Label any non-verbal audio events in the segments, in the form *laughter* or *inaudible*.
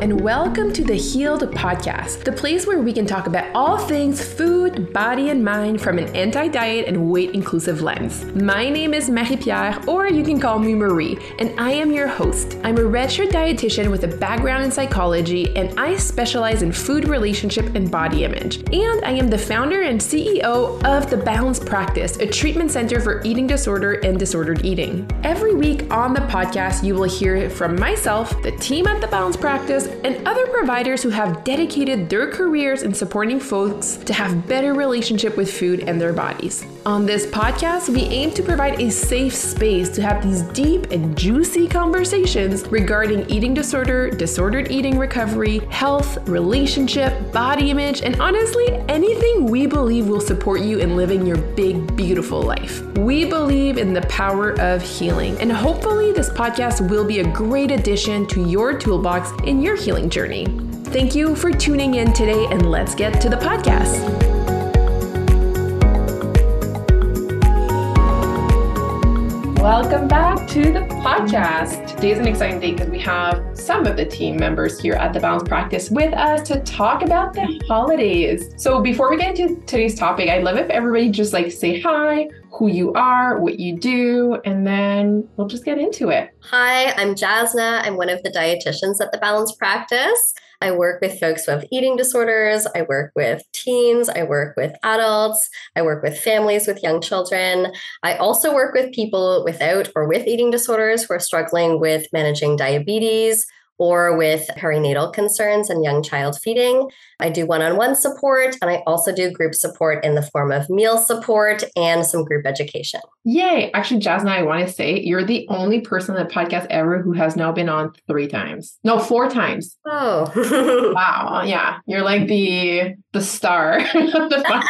and welcome to the Healed Podcast, the place where we can talk about all things food, body, and mind from an anti diet and weight inclusive lens. My name is Marie-Pier, or you can call me Marie, and I am your host. I'm a registered dietitian with a background in psychology, and I specialize in food relationship and body image. And I am the founder and CEO of The Balanced Practice, a treatment center for eating disorder and disordered eating. Every week on the podcast, you will hear from myself, the team at The Balanced Practice, and other providers who have dedicated their careers in supporting folks to have better relationship with food and their bodies. On this podcast, we aim to provide a safe space to have these deep and juicy conversations regarding eating disorder, disordered eating recovery, health, relationship, body image, and honestly, anything we believe will support you in living your big, beautiful life. We believe in the power of healing, and hopefully, this podcast will be a great addition to your toolbox in your healing journey. Thank you for tuning in today, and let's get to the podcast. Welcome back to the podcast. Today is an exciting day because we have some of the team members here at the Balanced Practice with us to talk about the holidays. So before we get into today's topic, I'd love if everybody just like say hi, who you are, what you do, and then we'll just get into it. Hi, I'm Jasna. I'm one of the dietitians at the Balanced Practice. I work with folks who have eating disorders. I work with teens. I work with adults. I work with families with young children. I also work with people without or with eating disorders who are struggling with managing diabetes or with perinatal concerns and young child feeding. I do one on one support, and I also do group support in the form of meal support and some group education. Yay. Actually, Jasna, I want to say you're the only person on the podcast ever who has now been on three times. No, four times. Oh. *laughs* *laughs* wow. Yeah. You're like the the star *laughs* of the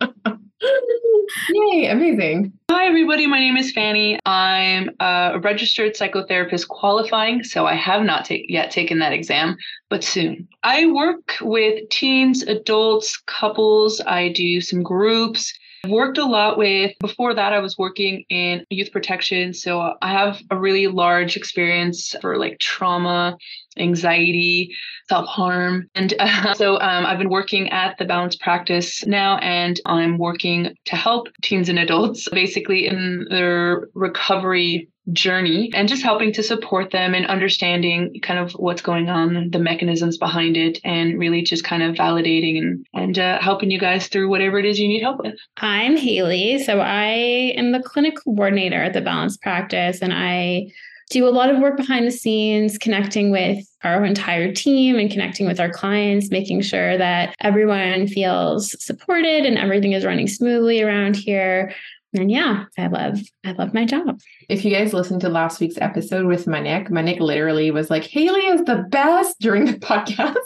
podcast. *laughs* Yay, amazing. Hi, everybody. My name is Fanny. I'm a registered psychotherapist qualifying, so I have not ta- yet taken that exam, but soon. I work with teens, adults, couples. I do some groups. I've worked a lot with, before that, I was working in youth protection. So I have a really large experience for like trauma, anxiety, self harm. And *laughs* uh, so um, I've been working at the Balanced Practice now, and I'm working to help teens and adults *laughs* basically in their recovery journey and just helping to support them and understanding kind of what's going on, the mechanisms behind it, and really just kind of validating and, and uh, helping you guys through whatever it is you need help with. I'm Hayley. So I am the clinic coordinator at the Balanced Practice, and I do a lot of work behind the scenes, connecting with our entire team and connecting with our clients, making sure that everyone feels supported and everything is running smoothly around here and yeah, I love I love my job. If you guys listened to last week's episode with Manik, Manik literally was like, Hayley is the best during the *laughs* podcast.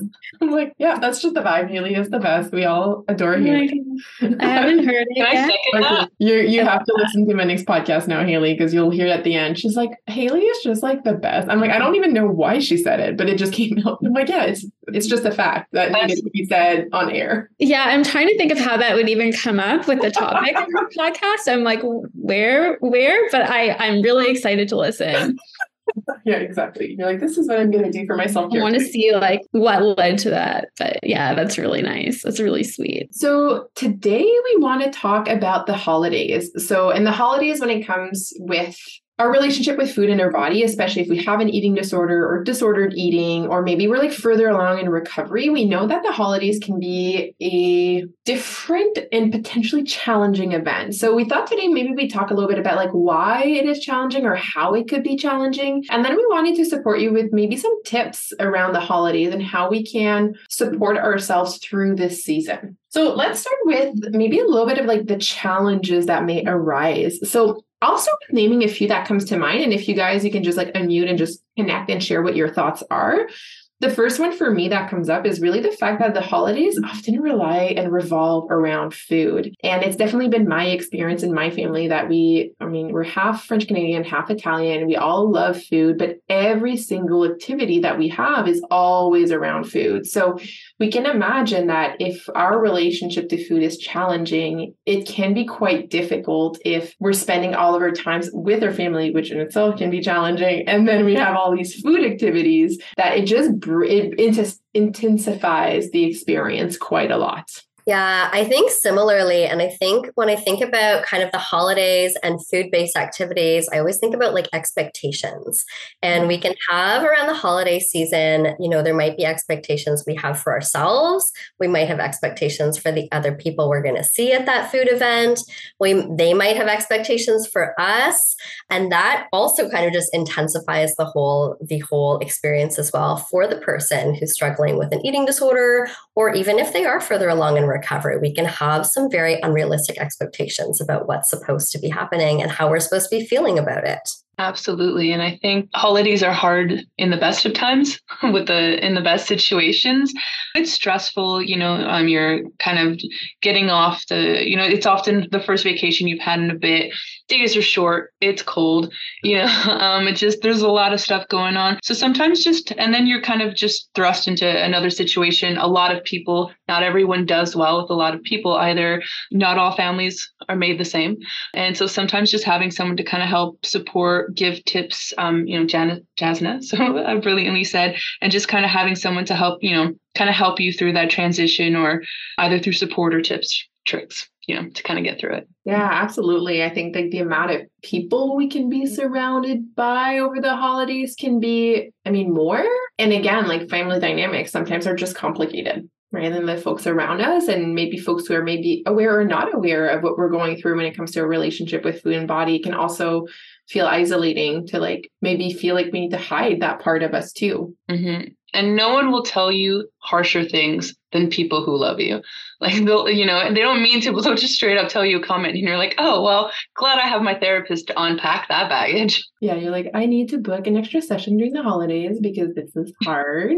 I'm like, yeah, that's just the vibe. Hayley is the best. We all adore oh Hayley. I haven't heard it. *laughs* Can yet. You you have to listen to Manik's podcast now, Hayley, because you'll hear at the end. She's like, Hayley is just like the best. I'm like, I don't even know why she said it, but it just *laughs* came out. I'm like, yeah, it's it's just a fact that needed to be said on air. Yeah, I'm trying to think of how that would even come up with the topic of the podcast. I'm like, where, where? But I, I'm really excited to listen. *laughs* yeah, exactly. You're like, this is what I'm going to do for myself. I want to see like what led to that. But yeah, that's really nice. That's really sweet. So today we want to talk about the holidays. So in the holidays, when it comes with our relationship with food and our body, especially if we have an eating disorder or disordered eating, or maybe we're like further along in recovery, we know that the holidays can be a different and potentially challenging event. So we thought today maybe we talk a little bit about like why it is challenging or how it could be challenging. And then we wanted to support you with maybe some tips around the holidays and how we can support ourselves through this season. So let's start with maybe a little bit of like the challenges that may arise. So With naming a few that comes to mind. And if you guys, you can just like unmute and just connect and share what your thoughts are. The first one for me that comes up is really the fact that the holidays often rely and revolve around food. And it's definitely been my experience in my family that we, I mean, we're half French Canadian, half Italian. We all love food, but every single activity that we have is always around food. So we can imagine that if our relationship to food is challenging, it can be quite difficult if we're spending all of our times with our family, which in itself can be challenging. And then we have all these food activities that it just it intensifies the experience quite a lot. Yeah, I think similarly. And I think when I think about kind of the holidays and food based activities, I always think about like expectations. And we can have around the holiday season, you know, there might be expectations we have for ourselves. We might have expectations for the other people we're going to see at that food event. We, they might have expectations for us. And that also kind of just intensifies the whole, the whole experience as well for the person who's struggling with an eating disorder, or even if they are further along in recovery, we can have some very unrealistic expectations about what's supposed to be happening and how we're supposed to be feeling about it. Absolutely. And I think holidays are hard in the best of times *laughs* with the in the best situations. It's stressful, you know, um you're kind of getting off the, you know, it's often the first vacation you've had in a bit. Days are short, it's cold, you know, *laughs* um it just there's a lot of stuff going on. So sometimes just and then you're kind of just thrust into another situation. A lot of people, not everyone does well with a lot of people either. Not all families are made the same. And so sometimes just having someone to kind of help support give tips, um, you know, Jan- Jasna *laughs* so uh, brilliantly said, and just kind of having someone to help, you know, kind of help you through that transition or either through support or tips, tricks, you know, to kind of get through it. Yeah, absolutely. I think like the amount of people we can be surrounded by over the holidays can be, I mean, more. And again, like family dynamics sometimes are just complicated right? And the folks around us, and maybe folks who are maybe aware or not aware of what we're going through when it comes to a relationship with food and body can also feel isolating to like maybe feel like we need to hide that part of us too. Mm-hmm. And no one will tell you harsher things than people who love you. *laughs* Like they'll, you know, and they don't mean to, they'll just straight up tell you a comment and you're like, oh, well, glad I have my therapist to unpack that baggage. *laughs* Yeah, you're like, I need to book an extra session during the holidays because this is hard.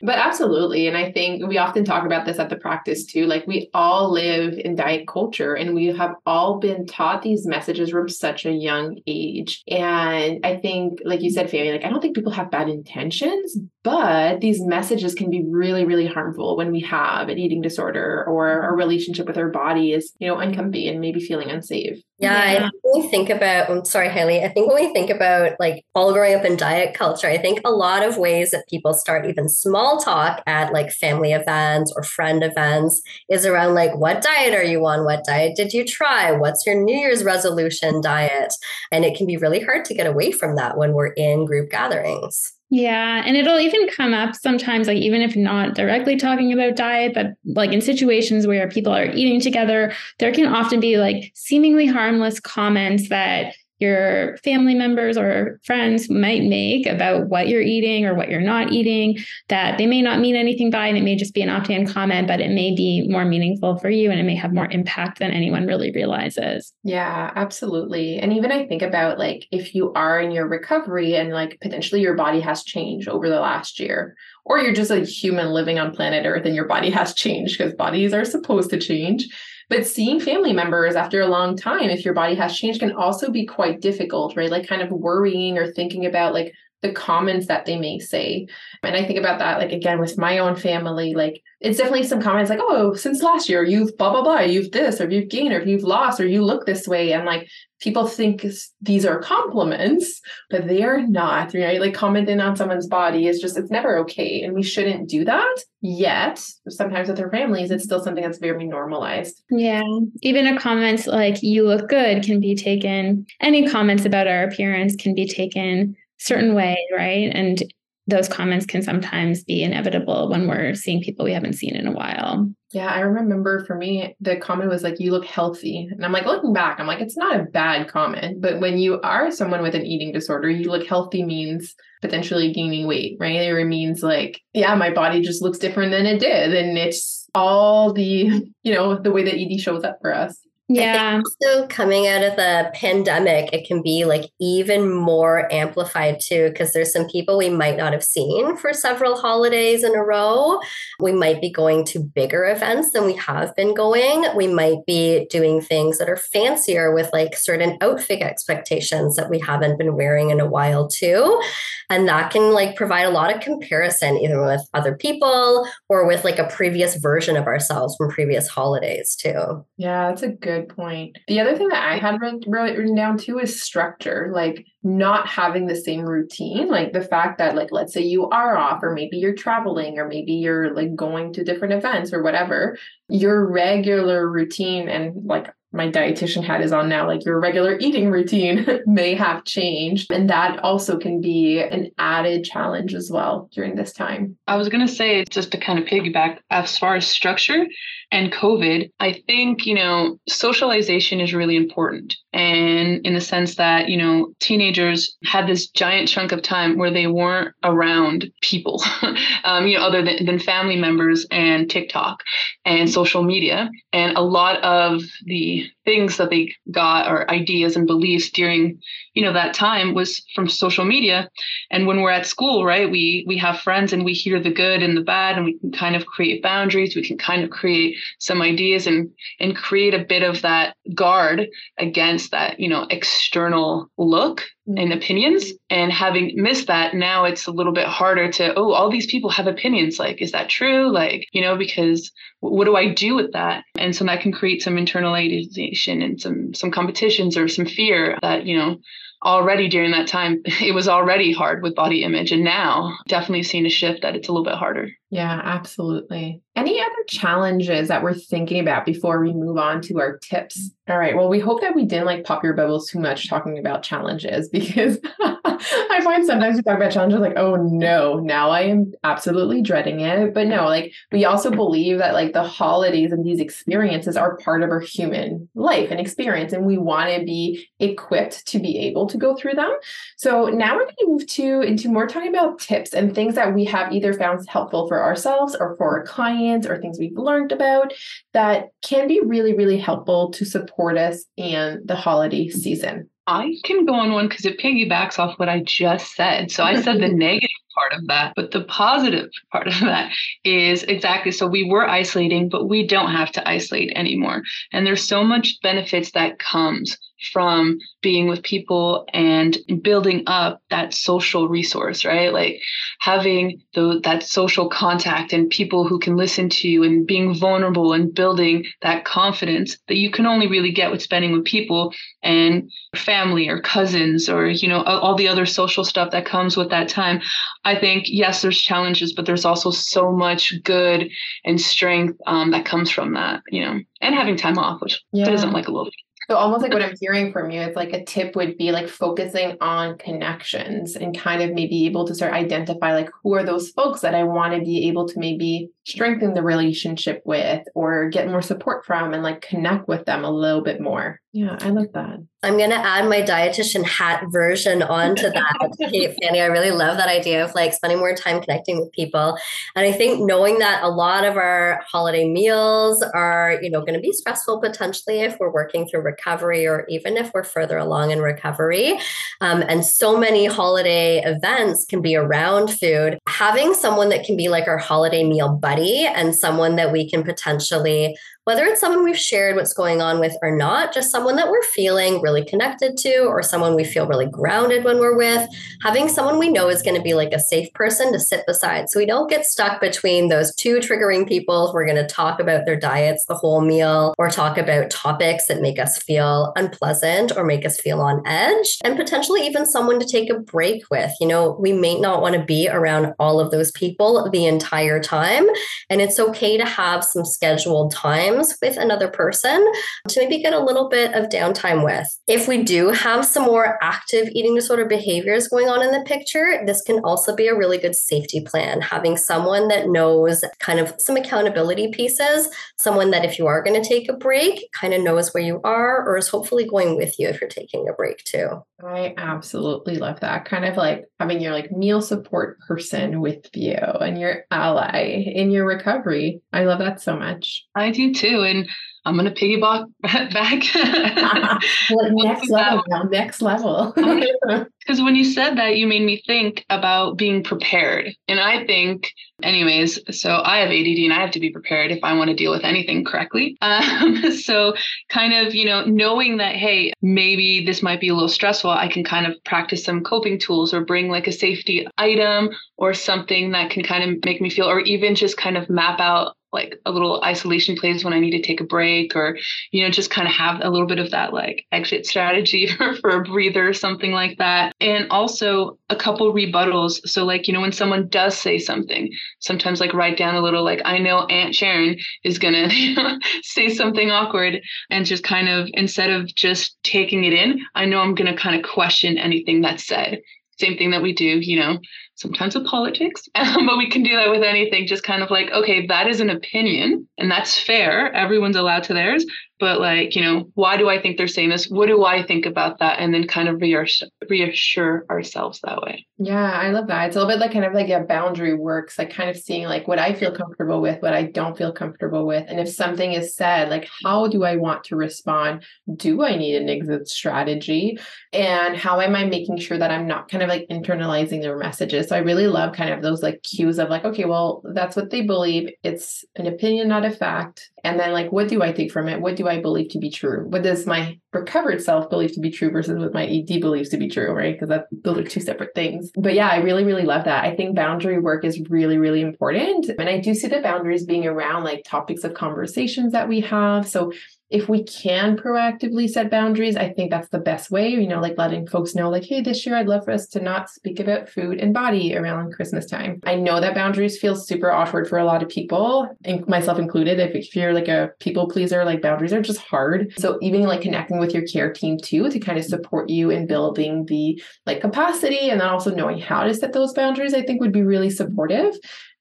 but absolutely. And I think we often talk about this at the practice too. Like we all live in diet culture and we have all been taught these messages from such a young age. And I think, like you said, Fanny, like I don't think people have bad intentions, but these messages can be really, really harmful when we have an eating disorder or a mm-hmm. relationship with our body is, you know, uncomfy and maybe feeling unsafe. Yeah, yeah. I think when we think about, I'm sorry, Hayley, I think when we think about like all growing up in diet culture, I think a lot of ways that people start even small talk at like family events or friend events is around like, what diet are you on? What diet did you try? What's your New Year's resolution diet? And it can be really hard to get away from that when we're in group gatherings. Yeah. And it'll even come up sometimes, like even if not directly talking about diet, but like in situations where people are eating together, there can often be like seemingly harmless comments that your family members or friends might make about what you're eating or what you're not eating that they may not mean anything by and it may just be an offhand comment but it may be more meaningful for you and it may have more impact than anyone really realizes. Yeah absolutely. And even i think about like if you are in your recovery and like potentially your body has changed over the last year or you're just a human living on planet earth and your body has changed because bodies are supposed to change but seeing family members after a long time, if your body has changed, can also be quite difficult, right? Like kind of worrying or thinking about like the comments that they may say. And I think about that, like again, with my own family, like it's definitely some comments like, oh, since last year, you've blah, blah, blah, you've this, or you've gained, or you've lost, or you look this way. And like people think these are compliments, but they are not, right? Like commenting on someone's body is just, it's never okay. And we shouldn't do that. Yet, sometimes with our families, it's still something that's very normalized. Yeah. Even a comment like, you look good can be taken, any comments about our appearance can be taken certain way, right? And those comments can sometimes be inevitable when we're seeing people we haven't seen in a while. Yeah, I remember for me, the comment was like, you look healthy. And I'm like, looking back, I'm like, it's not a bad comment. But when you are someone with an eating disorder, you look healthy means potentially gaining weight, right? Or it means like, yeah, my body just looks different than it did. And it's all the, *laughs* you know, the way that ED shows up for us. Yeah. So coming out of the pandemic, it can be like even more amplified too, because there's some people we might not have seen for several holidays in a row. We might be going to bigger events than we have been going. We might be doing things that are fancier with like certain outfit expectations that we haven't been wearing in a while too. And that can like provide a lot of comparison either with other people or with like a previous version of ourselves from previous holidays too. Yeah, that's a good point. The other thing that I had written down too is structure, like not having the same routine. Like the fact that, like, let's say you are off, or maybe you're traveling, or maybe you're like going to different events or whatever, your regular routine and like my dietitian hat is on now, like your regular eating routine *laughs* may have changed. And that also can be an added challenge as well during this time. I was going to say, just to kind of piggyback, as far as structure and COVID, I think, you know, socialization is really important. And in the sense that, you know, teenagers had this giant chunk of time where they weren't around people, *laughs* um, you know, other than, than family members and TikTok and social media. And a lot of the things that they got or ideas and beliefs during you know that time was from social media. And when we're at school right we we have friends and we hear the good and the bad and we can kind of create boundaries. We can kind of create some ideas and and create a bit of that guard against that you know external look and mm-hmm. opinions and having missed that now it's a little bit harder to oh all these people have opinions. Like is that true? Like you know because what do i do with that? And so that can create some internalization and some some competitions or some fear that you know already during that time *laughs* it was already hard with body image. And now definitely seeing a shift that it's a little bit harder yeah absolutely. Any other challenges that we're thinking about before we move on to our tips? All right well we hope that we didn't like pop your bubbles too much talking about challenges *laughs* because i find sometimes we talk about challenges like oh no now i am absolutely dreading it. But no like we also believe that like the holidays and these experiences are part of our human life and experience and we want to be equipped to be able to go through them. So now we're going to move to into more talking about tips and things that we have either found helpful for ourselves or for our clients or things we've learned about that can be really, really helpful to support us in the holiday season. I can go on one because it piggybacks off what I just said. So I said the *laughs* negative part of that, but the positive part of that is exactly so we were isolating, but we don't have to isolate anymore. And there's so much benefits that comes from being with people and building up that social resource, right? Like having the, that social contact and people who can listen to you and being vulnerable and building that confidence that you can only really get with spending with people and family or cousins or, you know, all the other social stuff that comes with that time. I think, yes, there's challenges, but there's also so much good and strength um, that comes from that, you know, and having time off, which yeah. isn't like a little so almost like what I'm hearing from you, it's like a tip would be like focusing on connections and kind of maybe able to start identify like who are those folks that I want to be able to maybe strengthen the relationship with or get more support from and like connect with them a little bit more. Yeah, I like that. I'm going to add my dietitian hat version onto *laughs* that. hey, Fanny, I really love that idea of like spending more time connecting with people. And I think knowing that a lot of our holiday meals are, you know, going to be stressful potentially if we're working through recovery or even if we're further along in recovery. Um, and so many holiday events can be around food. Having someone that can be like our holiday meal buddy and someone that we can potentially whether it's someone we've shared what's going on with or not, just someone that we're feeling really connected to or someone we feel really grounded when we're with, having someone we know is going to be like a safe person to sit beside. So we don't get stuck between those two triggering people. We're going to talk about their diets the whole meal or talk about topics that make us feel unpleasant or make us feel on edge and potentially even someone to take a break with. You know, we may not want to be around all of those people the entire time. And it's okay to have some scheduled time times with another person to maybe get a little bit of downtime with. If we do have some more active eating disorder behaviors going on in the picture, this can also be a really good safety plan. Having someone that knows kind of some accountability pieces, someone that if you are going to take a break, kind of knows where you are or is hopefully going with you if you're taking a break too. I absolutely love that. Kind of like having your like meal support person with you and your ally in your recovery. I love that so much. I do too. And I'm gonna piggyback *laughs* back. *laughs* well, next *laughs* level, now, next level. Because when you said that, you made me think about being prepared, and I think, anyways. So I have ADD, and I have to be prepared if I want to deal with anything correctly. Um, so kind of, you know, knowing that, hey, maybe this might be a little stressful, I can kind of practice some coping tools or bring like a safety item or something that can kind of make me feel, or even just kind of map out like a little isolation place when I need to take a break or, you know, just kind of have a little bit of that like exit strategy *laughs* for, for a breather or something like that. And also a couple rebuttals. So like, you know, when someone does say something, sometimes like write down a little like, I know Aunt Sharon is to *laughs* say something awkward and just kind of instead of just taking it in, I know I'm to kind of question anything that's said. Same thing that we do, you know, sometimes with politics, *laughs* um, but we can do that with anything. Just kind of like, okay, that is an opinion and that's fair. Everyone's allowed to theirs but like you know why do i think they're saying this? What do i think about that? And then kind of reassure, reassure ourselves that way. Yeah i love that. It's a little bit like kind of like a boundary works like kind of seeing like what i feel comfortable with what i don't feel comfortable with. And if something is said like how do i want to respond? Do i need an exit strategy? And how am i making sure that i'm not kind of like internalizing their messages? So i really love kind of those like cues of like okay well that's what they believe. It's an opinion not a fact and then like what do i take from it? What do i believe to be true? What does my recovered self believe to be true versus what my ed believes to be true right? Because that those are two separate things. But yeah i really really love that. I think boundary work is really really important. And i do see the boundaries being around like topics of conversations that we have. So if we can proactively set boundaries, I think that's the best way, you know, like letting folks know, like, hey, this year I'd love for us to not speak about food and body around Christmas time. I know that boundaries feel super awkward for a lot of people, and myself included. If, if you're like a people pleaser, like boundaries are just hard. So even like connecting with your care team too to kind of support you in building the like capacity and then also knowing how to set those boundaries, I think would be really supportive.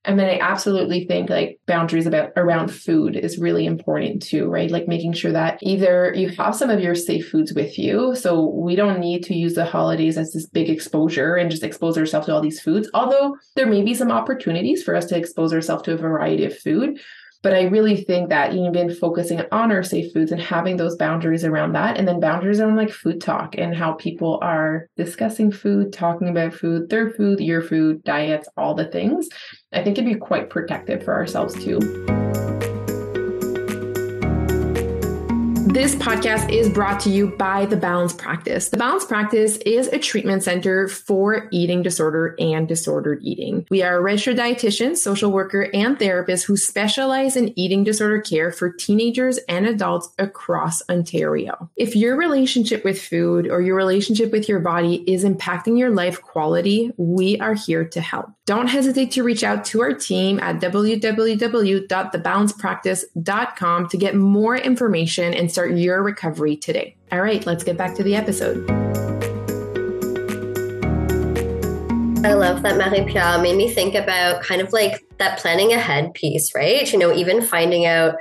And then I absolutely think like boundaries about around food is really important too, right? Like making sure that either you have some of your safe foods with you. So we don't need to use the holidays as this big exposure and just expose ourselves to all these foods. Although there may be some opportunities for us to expose ourselves to a variety of food. But I really think that even focusing on our safe foods and having those boundaries around that, and then boundaries around like food talk and how people are discussing food, talking about food, their food, your food, diets, all the things, I think it'd be quite protective for ourselves too. This podcast is brought to you by The Balanced Practice. The Balanced Practice is a treatment center for eating disorder and disordered eating. We are a registered dietitian, social worker, and therapist who specialize in eating disorder care for teenagers and adults across Ontario. If your relationship with food or your relationship with your body is impacting your life quality, we are here to help. Don't hesitate to reach out to our team at www.thebalancepractice.com to get more information and start your recovery today. All right, let's get back to the episode. I love that Marie-Pier made me think about kind of like that planning ahead piece, right? You know, even finding out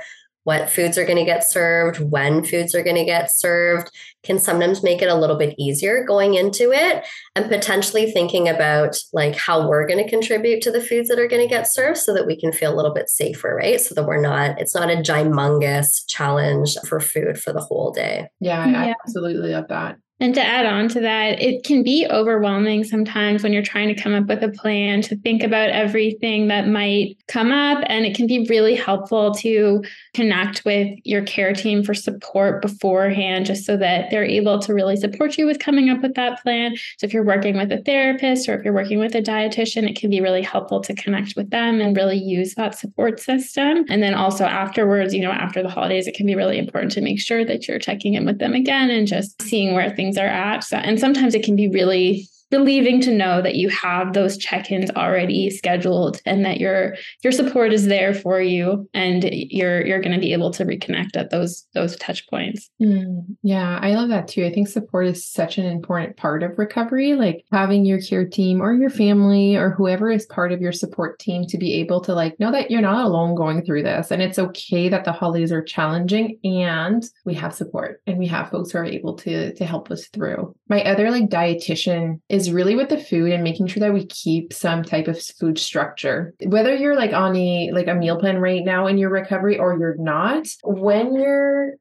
what foods are going to get served, when foods are going to get served, can sometimes make it a little bit easier going into it and potentially thinking about like how we're going to contribute to the foods that are going to get served so that we can feel a little bit safer, right? So that we're not, it's not a gymongous challenge for food for the whole day. Yeah, I yeah. absolutely love that. And to add on to that, it can be overwhelming sometimes when you're trying to come up with a plan to think about everything that might come up. And it can be really helpful to connect with your care team for support beforehand, just so that they're able to really support you with coming up with that plan. So if you're working with a therapist or if you're working with a dietitian, it can be really helpful to connect with them and really use that support system. And then also afterwards, you know, after the holidays, it can be really important to make sure that you're checking in with them again and just seeing where things things are at. And sometimes it can be really relieving to know that you have those check-ins already scheduled and that your your support is there for you and you're you're going to be able to reconnect at those those touch points. Mm, yeah i love that too. I think support is such an important part of recovery like having your care team or your family or whoever is part of your support team to be able to like know that you're not alone going through this and it's okay that the holidays are challenging and we have support and we have folks who are able to to help us through. My other like dietitian is really with the food and making sure that we keep some type of food structure. Whether you're like on a like a meal plan right now in your recovery or you're not, when your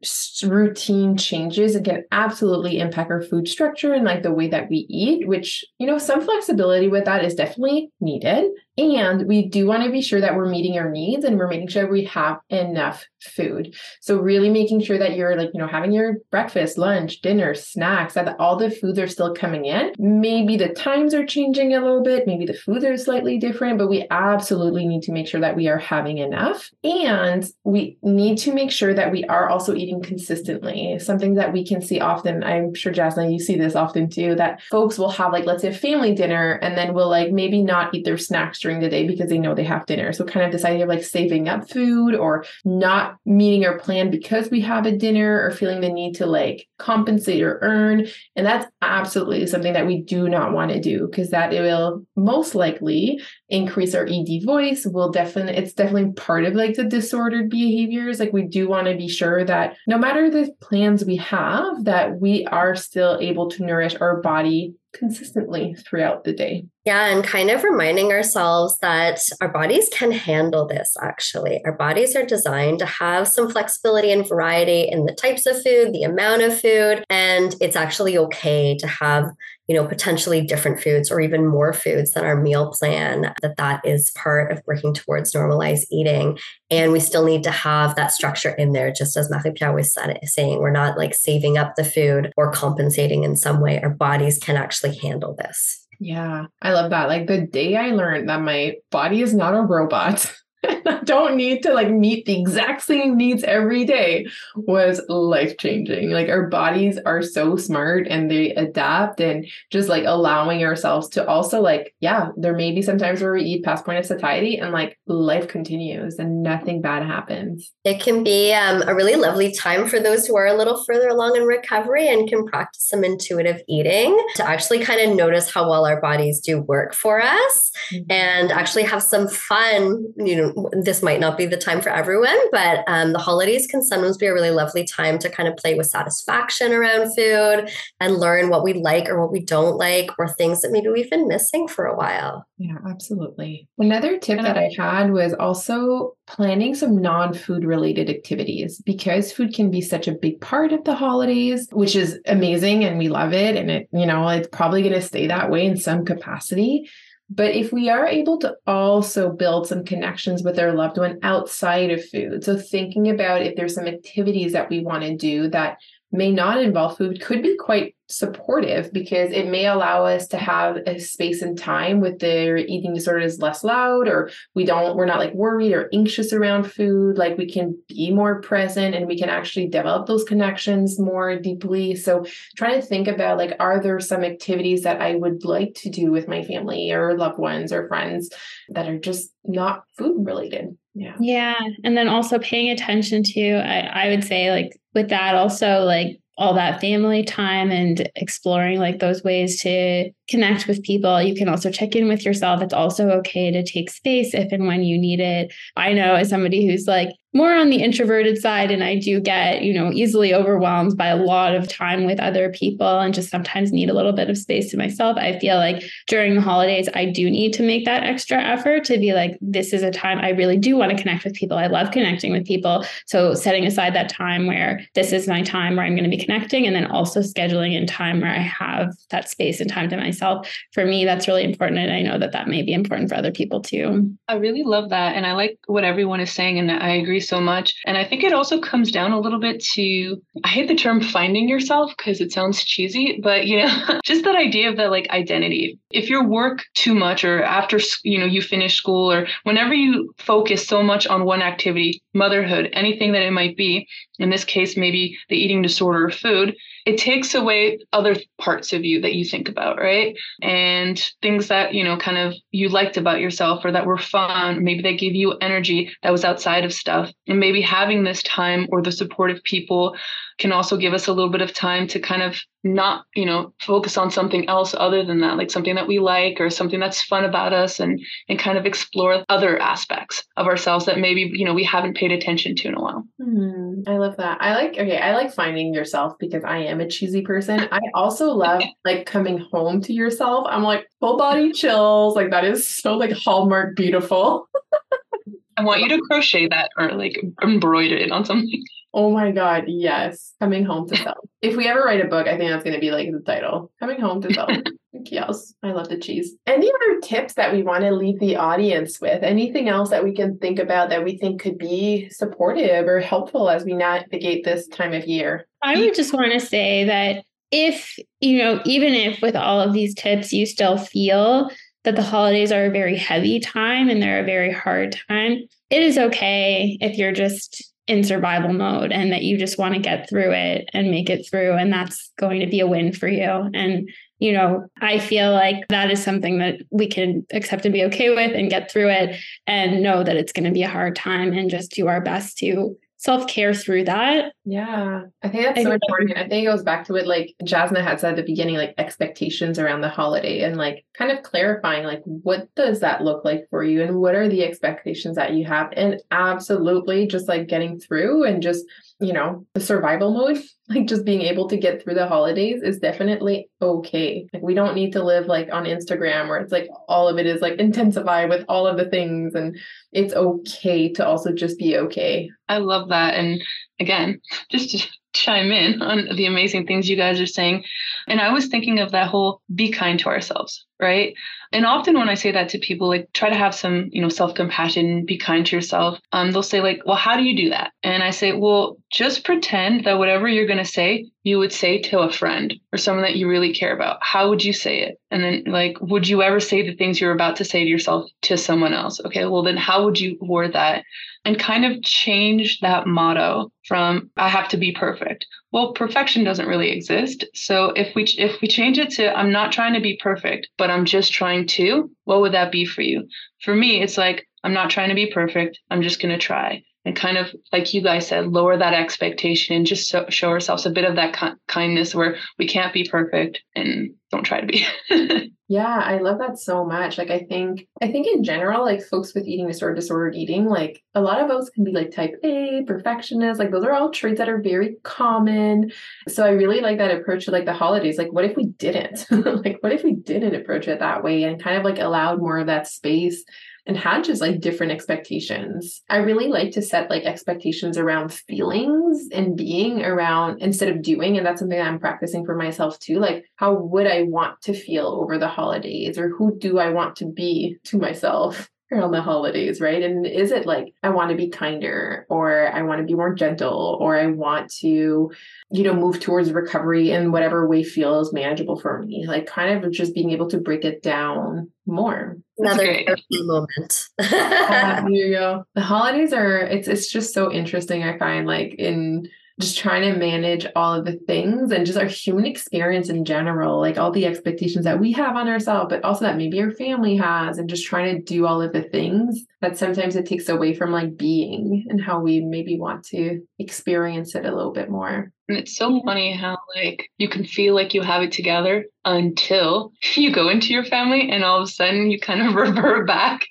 routine changes, it can absolutely impact our food structure and like the way that we eat, which, you know, some flexibility with that is definitely needed. And we do want to be sure that we're meeting our needs and we're making sure we have enough food. So really making sure that you're like, you know, having your breakfast, lunch, dinner, snacks, that all the foods are still coming in. Maybe the times are changing a little bit, maybe the foods are slightly different, but we absolutely need to make sure that we are having enough. And we need to make sure that we are also eating consistently. Something that we can see often, I'm sure Jasna, you see this often too, that folks will have like, let's say a family dinner and then will like maybe not eat their snacks during the day because they know they have dinner. So kind of this idea of like saving up food or not meeting our plan because we have a dinner or feeling the need to like compensate or earn. And that's absolutely something that we do not want to do because that it will most likely increase our ED voice. Will definitely it's definitely part of like the disordered behaviors. Like we do want to be sure that no matter the plans we have, that we are still able to nourish our body consistently throughout the day. Yeah, and kind of reminding ourselves that our bodies can handle this actually. Our bodies are designed to have some flexibility and variety in the types of food, the amount of food, and it's actually okay to have you know potentially different foods or even more foods than our meal plan that that is part of working towards normalized eating. And we still need to have that structure in there just as Marie-Pier was saying we're not like saving up the food or compensating in some way. Our bodies can actually handle this yeah, I love that. Like the day I learned that my body is not a robot. *laughs* I *laughs* don't need to like meet the exact same needs every day was life changing. Like our bodies are so smart and they adapt and just like allowing ourselves to also like, yeah, there may be sometimes where we eat past point of satiety and like life continues and nothing bad happens. It can be um, a really lovely time for those who are a little further along in recovery and can practice some intuitive eating to actually kind of notice how well our bodies do work for us mm-hmm. and actually have some fun, you know, this might not be the time for everyone, but um, the holidays can sometimes be a really lovely time to kind of play with satisfaction around food and learn what we like or what we don't like or things that maybe we've been missing for a while. Yeah, absolutely. Another tip that I had was also planning some non food related activities because food can be such a big part of the holidays, which is amazing and we love it. And it, you know, it's probably going to stay that way in some capacity. But if we are able to also build some connections with our loved one outside of food, so thinking about if there's some activities that we want to do that may not involve food could be quite supportive because it may allow us to have a space and time with their eating disorder is less loud or we don't we're not like worried or anxious around food. Like we can be more present and we can actually develop those connections more deeply. So trying to think about like are there some activities that i would like to do with my family or loved ones or friends that are just not food related? Yeah. Yeah and then also paying attention to I, I would say like with that also like all that family time and exploring like those ways to connect with people. You can also check in with yourself. It's also okay to take space if and when you need it. I know as somebody who's like more on the introverted side and I do get, you know, easily overwhelmed by a lot of time with other people and just sometimes need a little bit of space to myself. I feel like during the holidays I do need to make that extra effort to be like this is a time I really do want to connect with people. I love connecting with people. So setting aside that time where this is my time where I'm going to be connecting and then also scheduling in time where I have that space and time to myself. For me that's really important and I know that that may be important for other people too. I really love that and I like what everyone is saying and I agree so much. And I think it also comes down a little bit to I hate the term finding yourself because it sounds cheesy, but you know, *laughs* just that idea of that like identity. If you work too much or after you know you finish school or whenever you focus so much on one activity, motherhood, anything that it might be, in this case maybe the eating disorder of food, it takes away other parts of you that you think about, right? And things that, you know, kind of you liked about yourself or that were fun, maybe they gave you energy that was outside of stuff. And maybe having this time or the supportive people can also give us a little bit of time to kind of not, you know, focus on something else other than that, like something that that we like or something that's fun about us and and kind of explore other aspects of ourselves that maybe you know we haven't paid attention to in a while mm, i love that. I like okay i like finding yourself because i am a cheesy person. I also love *laughs* like coming home to yourself. I'm like full body chills. Like that is so like hallmark beautiful. *laughs* I want you to crochet that or like embroider it on something. Oh my God, yes. Coming home to self. *laughs* if we ever write a book, I think that's going to be like the title Coming Home to Self. *laughs* yes, I love the cheese. Any other tips that we want to leave the audience with? Anything else that we can think about that we think could be supportive or helpful as we navigate this time of year? I would just want to say that if, you know, even if with all of these tips you still feel that the holidays are a very heavy time and they're a very hard time, it is okay if you're just in survival mode and that you just want to get through it and make it through. And that's going to be a win for you. And, you know, I feel like that is something that we can accept and be okay with and get through it and know that it's going to be a hard time and just do our best to self care through that. Yeah, I think that's I so think important. I think it goes back to what like Jasna had said at the beginning, like expectations around the holiday and like kind of clarifying, like, what does that look like for you and what are the expectations that you have? And absolutely just like getting through and just you know, the survival mode, *laughs* like just being able to get through the holidays is definitely okay. Like we don't need to live like on Instagram where it's like all of it is like *laughs* intensified with all of the things and it's okay to also just be okay. I love that. And again, just to *laughs* chime in on the amazing things you guys are saying. And I was thinking of that whole be kind to ourselves, right? And often when I say that to people, like try to have some, you know, self-compassion, be kind to yourself. Um, they'll say like, well, how do you do that? And I say, well, just pretend that whatever you're going to say, you would say to a friend or someone that you really care about. How would you say it? And then like, would you ever say the things you're about to say to yourself to someone else? Okay, well then how would you word that? And kind of change that motto from I have to be perfect. Well, perfection doesn't really exist. So if we if we change it to I'm not trying to be perfect, but I'm just trying to, what would that be for you? For me, it's like I'm not trying to be perfect. I'm just going to try and kind of like you guys said lower that expectation and just so, show ourselves a bit of that ki- kindness where we can't be perfect and don't try to be. *laughs* Yeah i love that so much. Like i think i think in general like folks with eating disorder disordered eating like a lot of those can be like type a perfectionist like those are all traits that are very common. So i really like that approach to like the holidays. Like what if we didn't? *laughs* Like what if we didn't approach it that way and kind of like allowed more of that space and had just like different expectations. I really like to set like expectations around feelings and being around instead of doing. And that's something I'm practicing for myself too. Like, how would I want to feel over the holidays or who do I want to be to myself? Around the holidays, right? And is it like I want to be kinder or I want to be more gentle or I want to, you know, move towards recovery in whatever way feels manageable for me? Like kind of just being able to break it down more. Another moment. uh, *laughs* there you go. *laughs* The holidays are it's it's just so interesting, I find like in just trying to manage all of the things and just our human experience in general, like all the expectations that we have on ourselves, but also that maybe our family has, and just trying to do all of the things that sometimes it takes away from like being and how we maybe want to experience it a little bit more. And it's so funny how like you can feel like you have it together until *laughs* you go into your family and all of a sudden you kind of *laughs* revert back,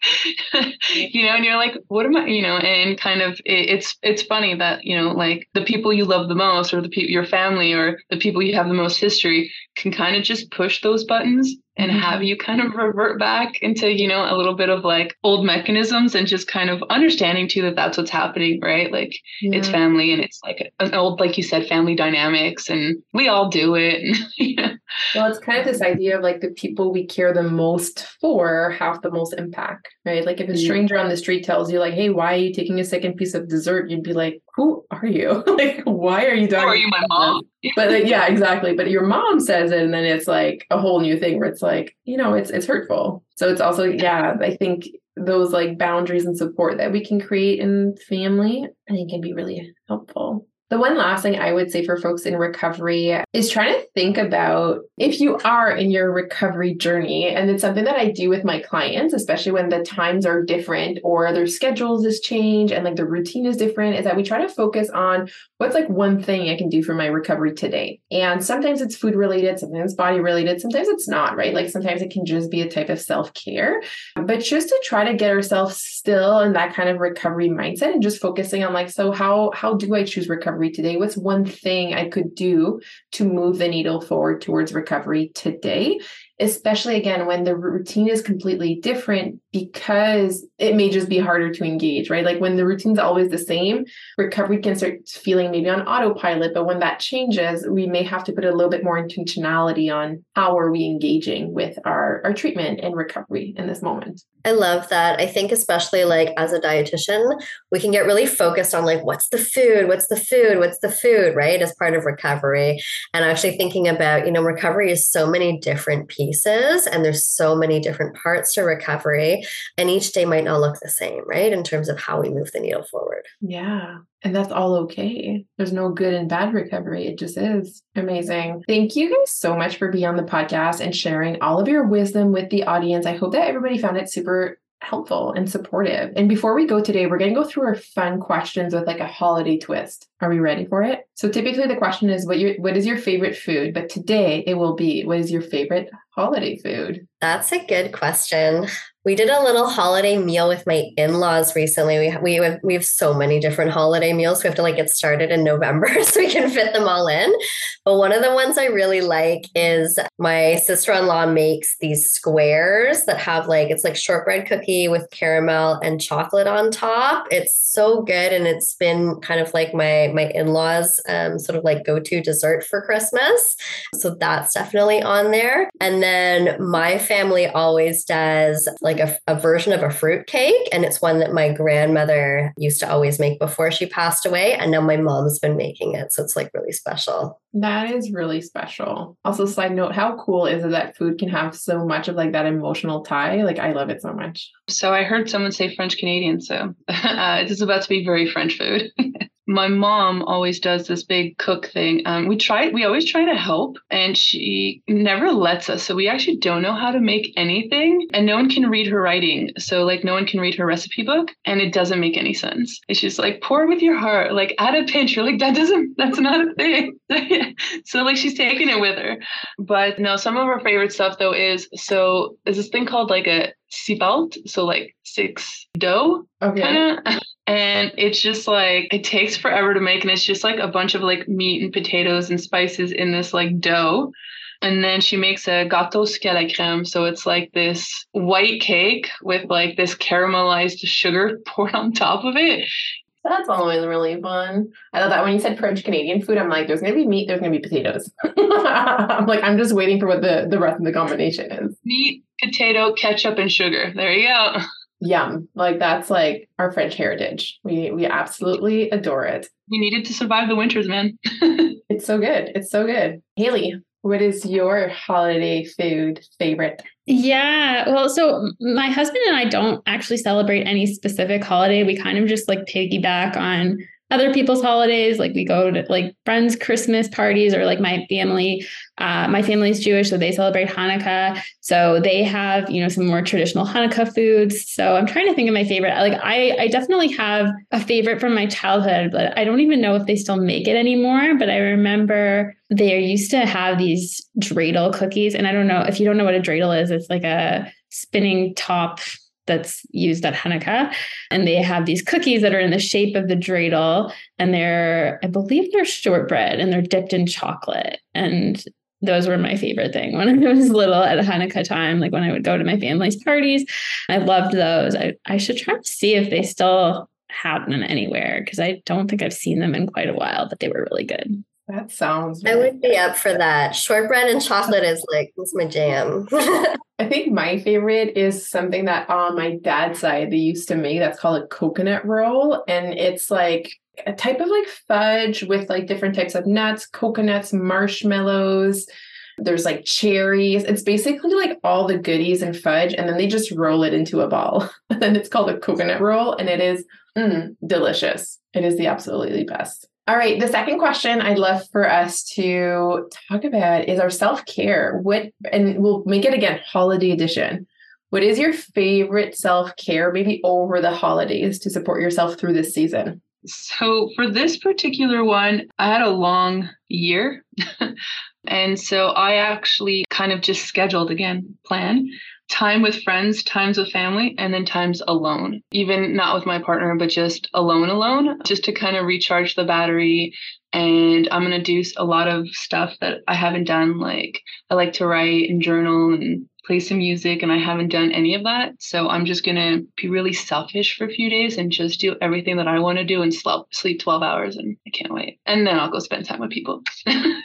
you know, and you're like, what am I, you know, and kind of it, it's it's funny that you know like the people you love the most or the people your family or the people you have the most history can kind of just push those buttons and mm-hmm. have you kind of revert back into you know a little bit of like old mechanisms and just kind of understanding too that that's what's happening right like yeah. it's family and it's like an old like you said family dynamics and we all do it and, you know. well it's kind of this idea of like the people we care the most for have the most impact right like if a stranger on the street tells you like hey why are you taking a second piece of dessert you'd be like who are you? *laughs* Like why are you talking are you my mom? But like, yeah *laughs* exactly. But your mom says it and then it's like a whole new thing where it's like you know it's it's hurtful. So it's also yeah i think those like boundaries and support that we can create in family i think can be really helpful The one last thing I would say for folks in recovery is trying to think about if you are in your recovery journey, and it's something that I do with my clients, especially when the times are different or their schedules is change and like the routine is different, is that we try to focus on what's like one thing I can do for my recovery today. And sometimes it's food related, sometimes body related, sometimes it's not, right? Like sometimes it can just be a type of self care, but just to try to get ourselves still in that kind of recovery mindset and just focusing on like, so how how do I choose recovery today? What's one thing I could do to move the needle forward towards recovery today? Especially again when the routine is completely different because it may just be harder to engage, right? Like when the routine's always the same, recovery can start feeling maybe on autopilot. But when that changes, we may have to put a little bit more intentionality on how are we engaging with our, our treatment and recovery in this moment. I love that. I think especially like as a dietitian, we can get really focused on like what's the food, what's the food, what's the food, right? As part of recovery. And actually thinking about, you know, recovery is so many different pieces and there's so many different parts to recovery. And each day might not look the same, right? In terms of how we move the needle forward. Yeah. And that's all okay. There's no good and bad recovery. It just is amazing. Thank you guys so much for being on the podcast and sharing all of your wisdom with the audience. I hope that everybody found it super helpful and supportive. And before we go today, we're going to go through our fun questions with like a holiday twist. Are we ready for it? So typically the question is what your what is your favorite food? But today it will be what is your favorite holiday food? That's a good question. We did a little holiday meal with my in-laws recently. We we have, we have so many different holiday meals. We have to like get started in November *laughs* so we can fit them all in. But one of the ones I really like is my sister-in-law makes these squares that have like it's like shortbread cookie with caramel and chocolate on top. It's so good and it's been kind of like my my in-laws um, sort of like go-to dessert for Christmas. So that's definitely on there. And then my family always does like a, a version of a fruit cake. And it's one that my grandmother used to always make before she passed away. And now my mom's been making it. So it's like really special. That is really special. Also, side note, how cool is it that food can have so much of like that emotional tie? Like, I love it so much. So I heard someone say French Canadian. So *laughs* uh, it is about to be very French food. *laughs* my mom always does this big cook thing. Um, we try, we always try to help, and she never lets us. So we actually don't know how to make anything, and no one can read her writing. So like no one can read her recipe book, and it doesn't make any sense. It's just like pour with your heart, like add a pinch. You're like that doesn't, that's not a thing. *laughs* so like she's taking it with her. But no, some of our favorite stuff though is so there's this thing called like a sipalt, so like six dough, okay. kind of. *laughs* And it's just like it takes forever to make, and it's just like a bunch of like meat and potatoes and spices in this like dough. And then she makes a gâteau à la crème. So it's like this white cake with like this caramelized sugar *laughs* poured on top of it. That's always really fun. I love that when you said French Canadian food, I'm like, there's gonna be meat, there's gonna be potatoes. *laughs* I'm like, I'm just waiting for what the, the rest of the combination is. Meat, potato, ketchup, and sugar. There you go. Yum. Like that's like our French heritage. We we absolutely adore it. We needed to survive the winters, man. *laughs* it's so good. It's so good. Hayley, what is your holiday food favorite? Yeah, well, so my husband and I don't actually celebrate any specific holiday. We kind of just like piggyback on other people's holidays. Like we go to like friends' Christmas parties, or like my family. Uh, my family's Jewish, so they celebrate Hanukkah. So they have you know some more traditional Hanukkah foods. So I'm trying to think of my favorite. Like I, I definitely have a favorite from my childhood, but I don't even know if they still make it anymore. But I remember they used to have these dreidel cookies, and I don't know if you don't know what a dreidel is. It's like a spinning top that's used at Hanukkah. And they have these cookies that are in the shape of the dreidel. And they're, I believe they're shortbread and they're dipped in chocolate. And those were my favorite thing when *laughs* I was little at Hanukkah time, like when I would go to my family's parties. I loved those. I, I should try to see if they still have them anywhere because I don't think I've seen them in quite a while, but they were really good. That sounds. I would be up for that. Shortbread and chocolate is like that's my jam. *laughs* I think my favorite is something that on my dad's side they used to make. That's called a coconut roll, and it's like a type of like fudge with like different types of nuts, coconuts, marshmallows. There's like cherries. It's basically like all the goodies and fudge, and then they just roll it into a ball. *laughs* and then it's called a coconut roll, and it is mm, delicious. It is the absolutely best. All right. The second question I'd love for us to talk about is our self care. What, and we'll make it again holiday edition. What is your favorite self care, maybe over the holidays, to support yourself through this season? So, for this particular one, I had a long year. *laughs* and so I actually kind of just scheduled again, plan time with friends, times with family, and then times alone. Even not with my partner, but just alone, alone, just to kind of recharge the battery. And I'm going to do a lot of stuff that I haven't done. Like I like to write and journal and play some music and I haven't done any of that. So I'm just going to be really selfish for a few days and just do everything that I want to do and sleep, sleep 12 hours. And I can't wait. And then I'll go spend time with people. *laughs*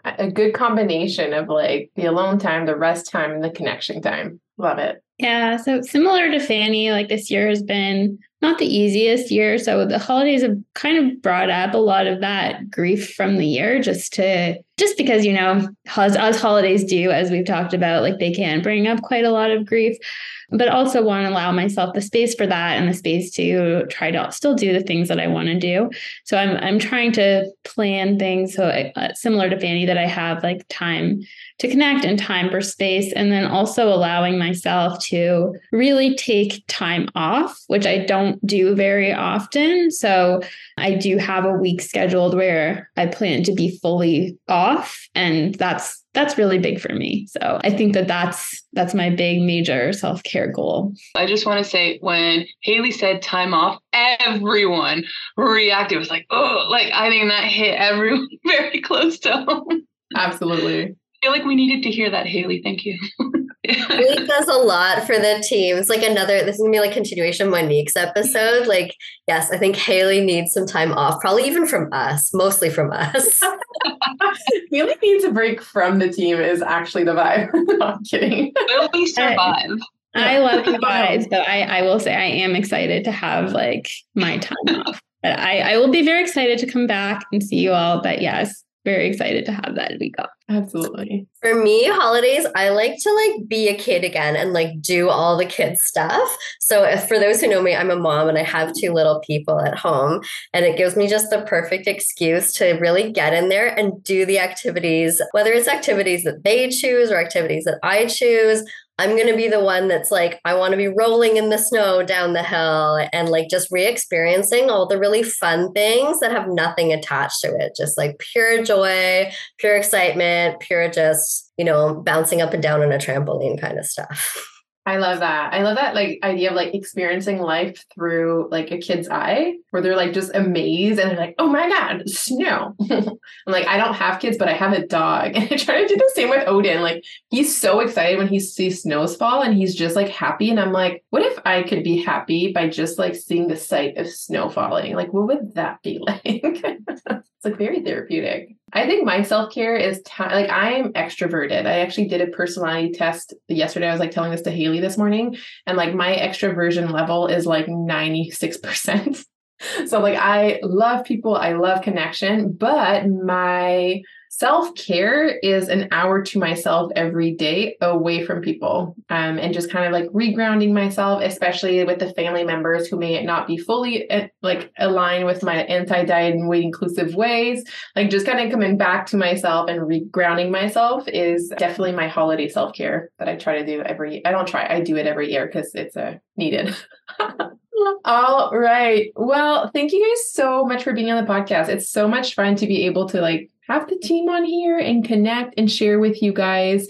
a good combination of like the alone time, the rest time, and the connection time. Love it. Yeah. So similar to Fanny, like this year has been not the easiest year. So the holidays have kind of brought up a lot of that grief from the year just to just because, you know, as, as holidays do, as we've talked about, like they can bring up quite a lot of grief but also want to allow myself the space for that and the space to try to still do the things that I want to do. So I'm I'm trying to plan things so uh, similar to Fanny that I have like time to connect and time for space and then also allowing myself to really take time off, which I don't do very often. So I do have a week scheduled where I plan to be fully off and that's that's really big for me. So I think that that's that's my big major self care goal. I just want to say when Hayley said time off, everyone reacted. It was like, oh, like I think that hit everyone *laughs* very close to home. Absolutely. I feel like we needed to hear that, Hayley. Thank you. *laughs* Hayley does a lot for the team. It's like another, this is gonna be like continuation of Monique's episode. Like, yes, I think Hayley needs some time off, probably even from us, mostly from us. *laughs* *laughs* Hayley needs a break from the team is actually the vibe. no, I'm kidding. Will we survive? I love you guys, but I, I will say I am excited to have like my time off. But I, I will be very excited to come back and see you all. But yes, very excited to have that week off. Absolutely. For me, holidays, I like to like be a kid again and like do all the kid stuff. So if, for those who know me, I'm a mom and I have two little people at home and it gives me just the perfect excuse to really get in there and do the activities, whether it's activities that they choose or activities that I choose. I'm going to be the one that's like, I want to be rolling in the snow down the hill and like just re experiencing all the really fun things that have nothing attached to it. Just like pure joy, pure excitement, pure just, you know, bouncing up and down on a trampoline kind of stuff. *laughs* I love that. I love that like idea of like experiencing life through like a kid's eye where they're like just amazed and they're like, oh my God, snow. *laughs* I'm like, I don't have kids, but I have a dog. *laughs* And I try to do the same with Odin. Like he's so excited when he sees snows fall and he's just like happy. And I'm like, what if I could be happy by just like seeing the sight of snow falling? Like, what would that be *laughs* like? it's like very therapeutic. I think my self care is t- like I'm extroverted. I actually did a personality test yesterday. I was like telling this to Hayley this morning, and like my extroversion level is like 96%. *laughs* so like I love people, I love connection, but my Self care is an hour to myself every day away from people um, and just kind of like regrounding myself, especially with the family members who may not be fully uh, like aligned with my anti diet and weight inclusive ways. Like just kind of coming back to myself and regrounding myself is definitely my holiday self care that I try to do every. I don't try, I do it every year because it's uh, needed. *laughs* All right. Well, thank you guys so much for being on the podcast. It's so much fun to be able to like have the team on here and connect and share with you guys.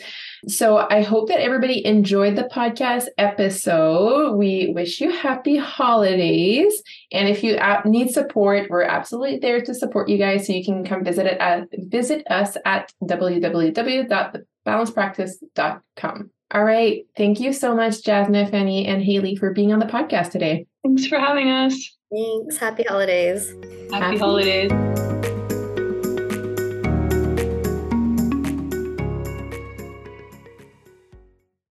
So I hope that everybody enjoyed the podcast episode. We wish you happy holidays. And if you need support, we're absolutely there to support you guys. So you can come visit it at visit us at www.balancepractice.com. All right. Thank you so much, Jasna, Fanny, and Hayley for being on the podcast today. Thanks for having us. Thanks. Happy holidays. Happy, happy. holidays.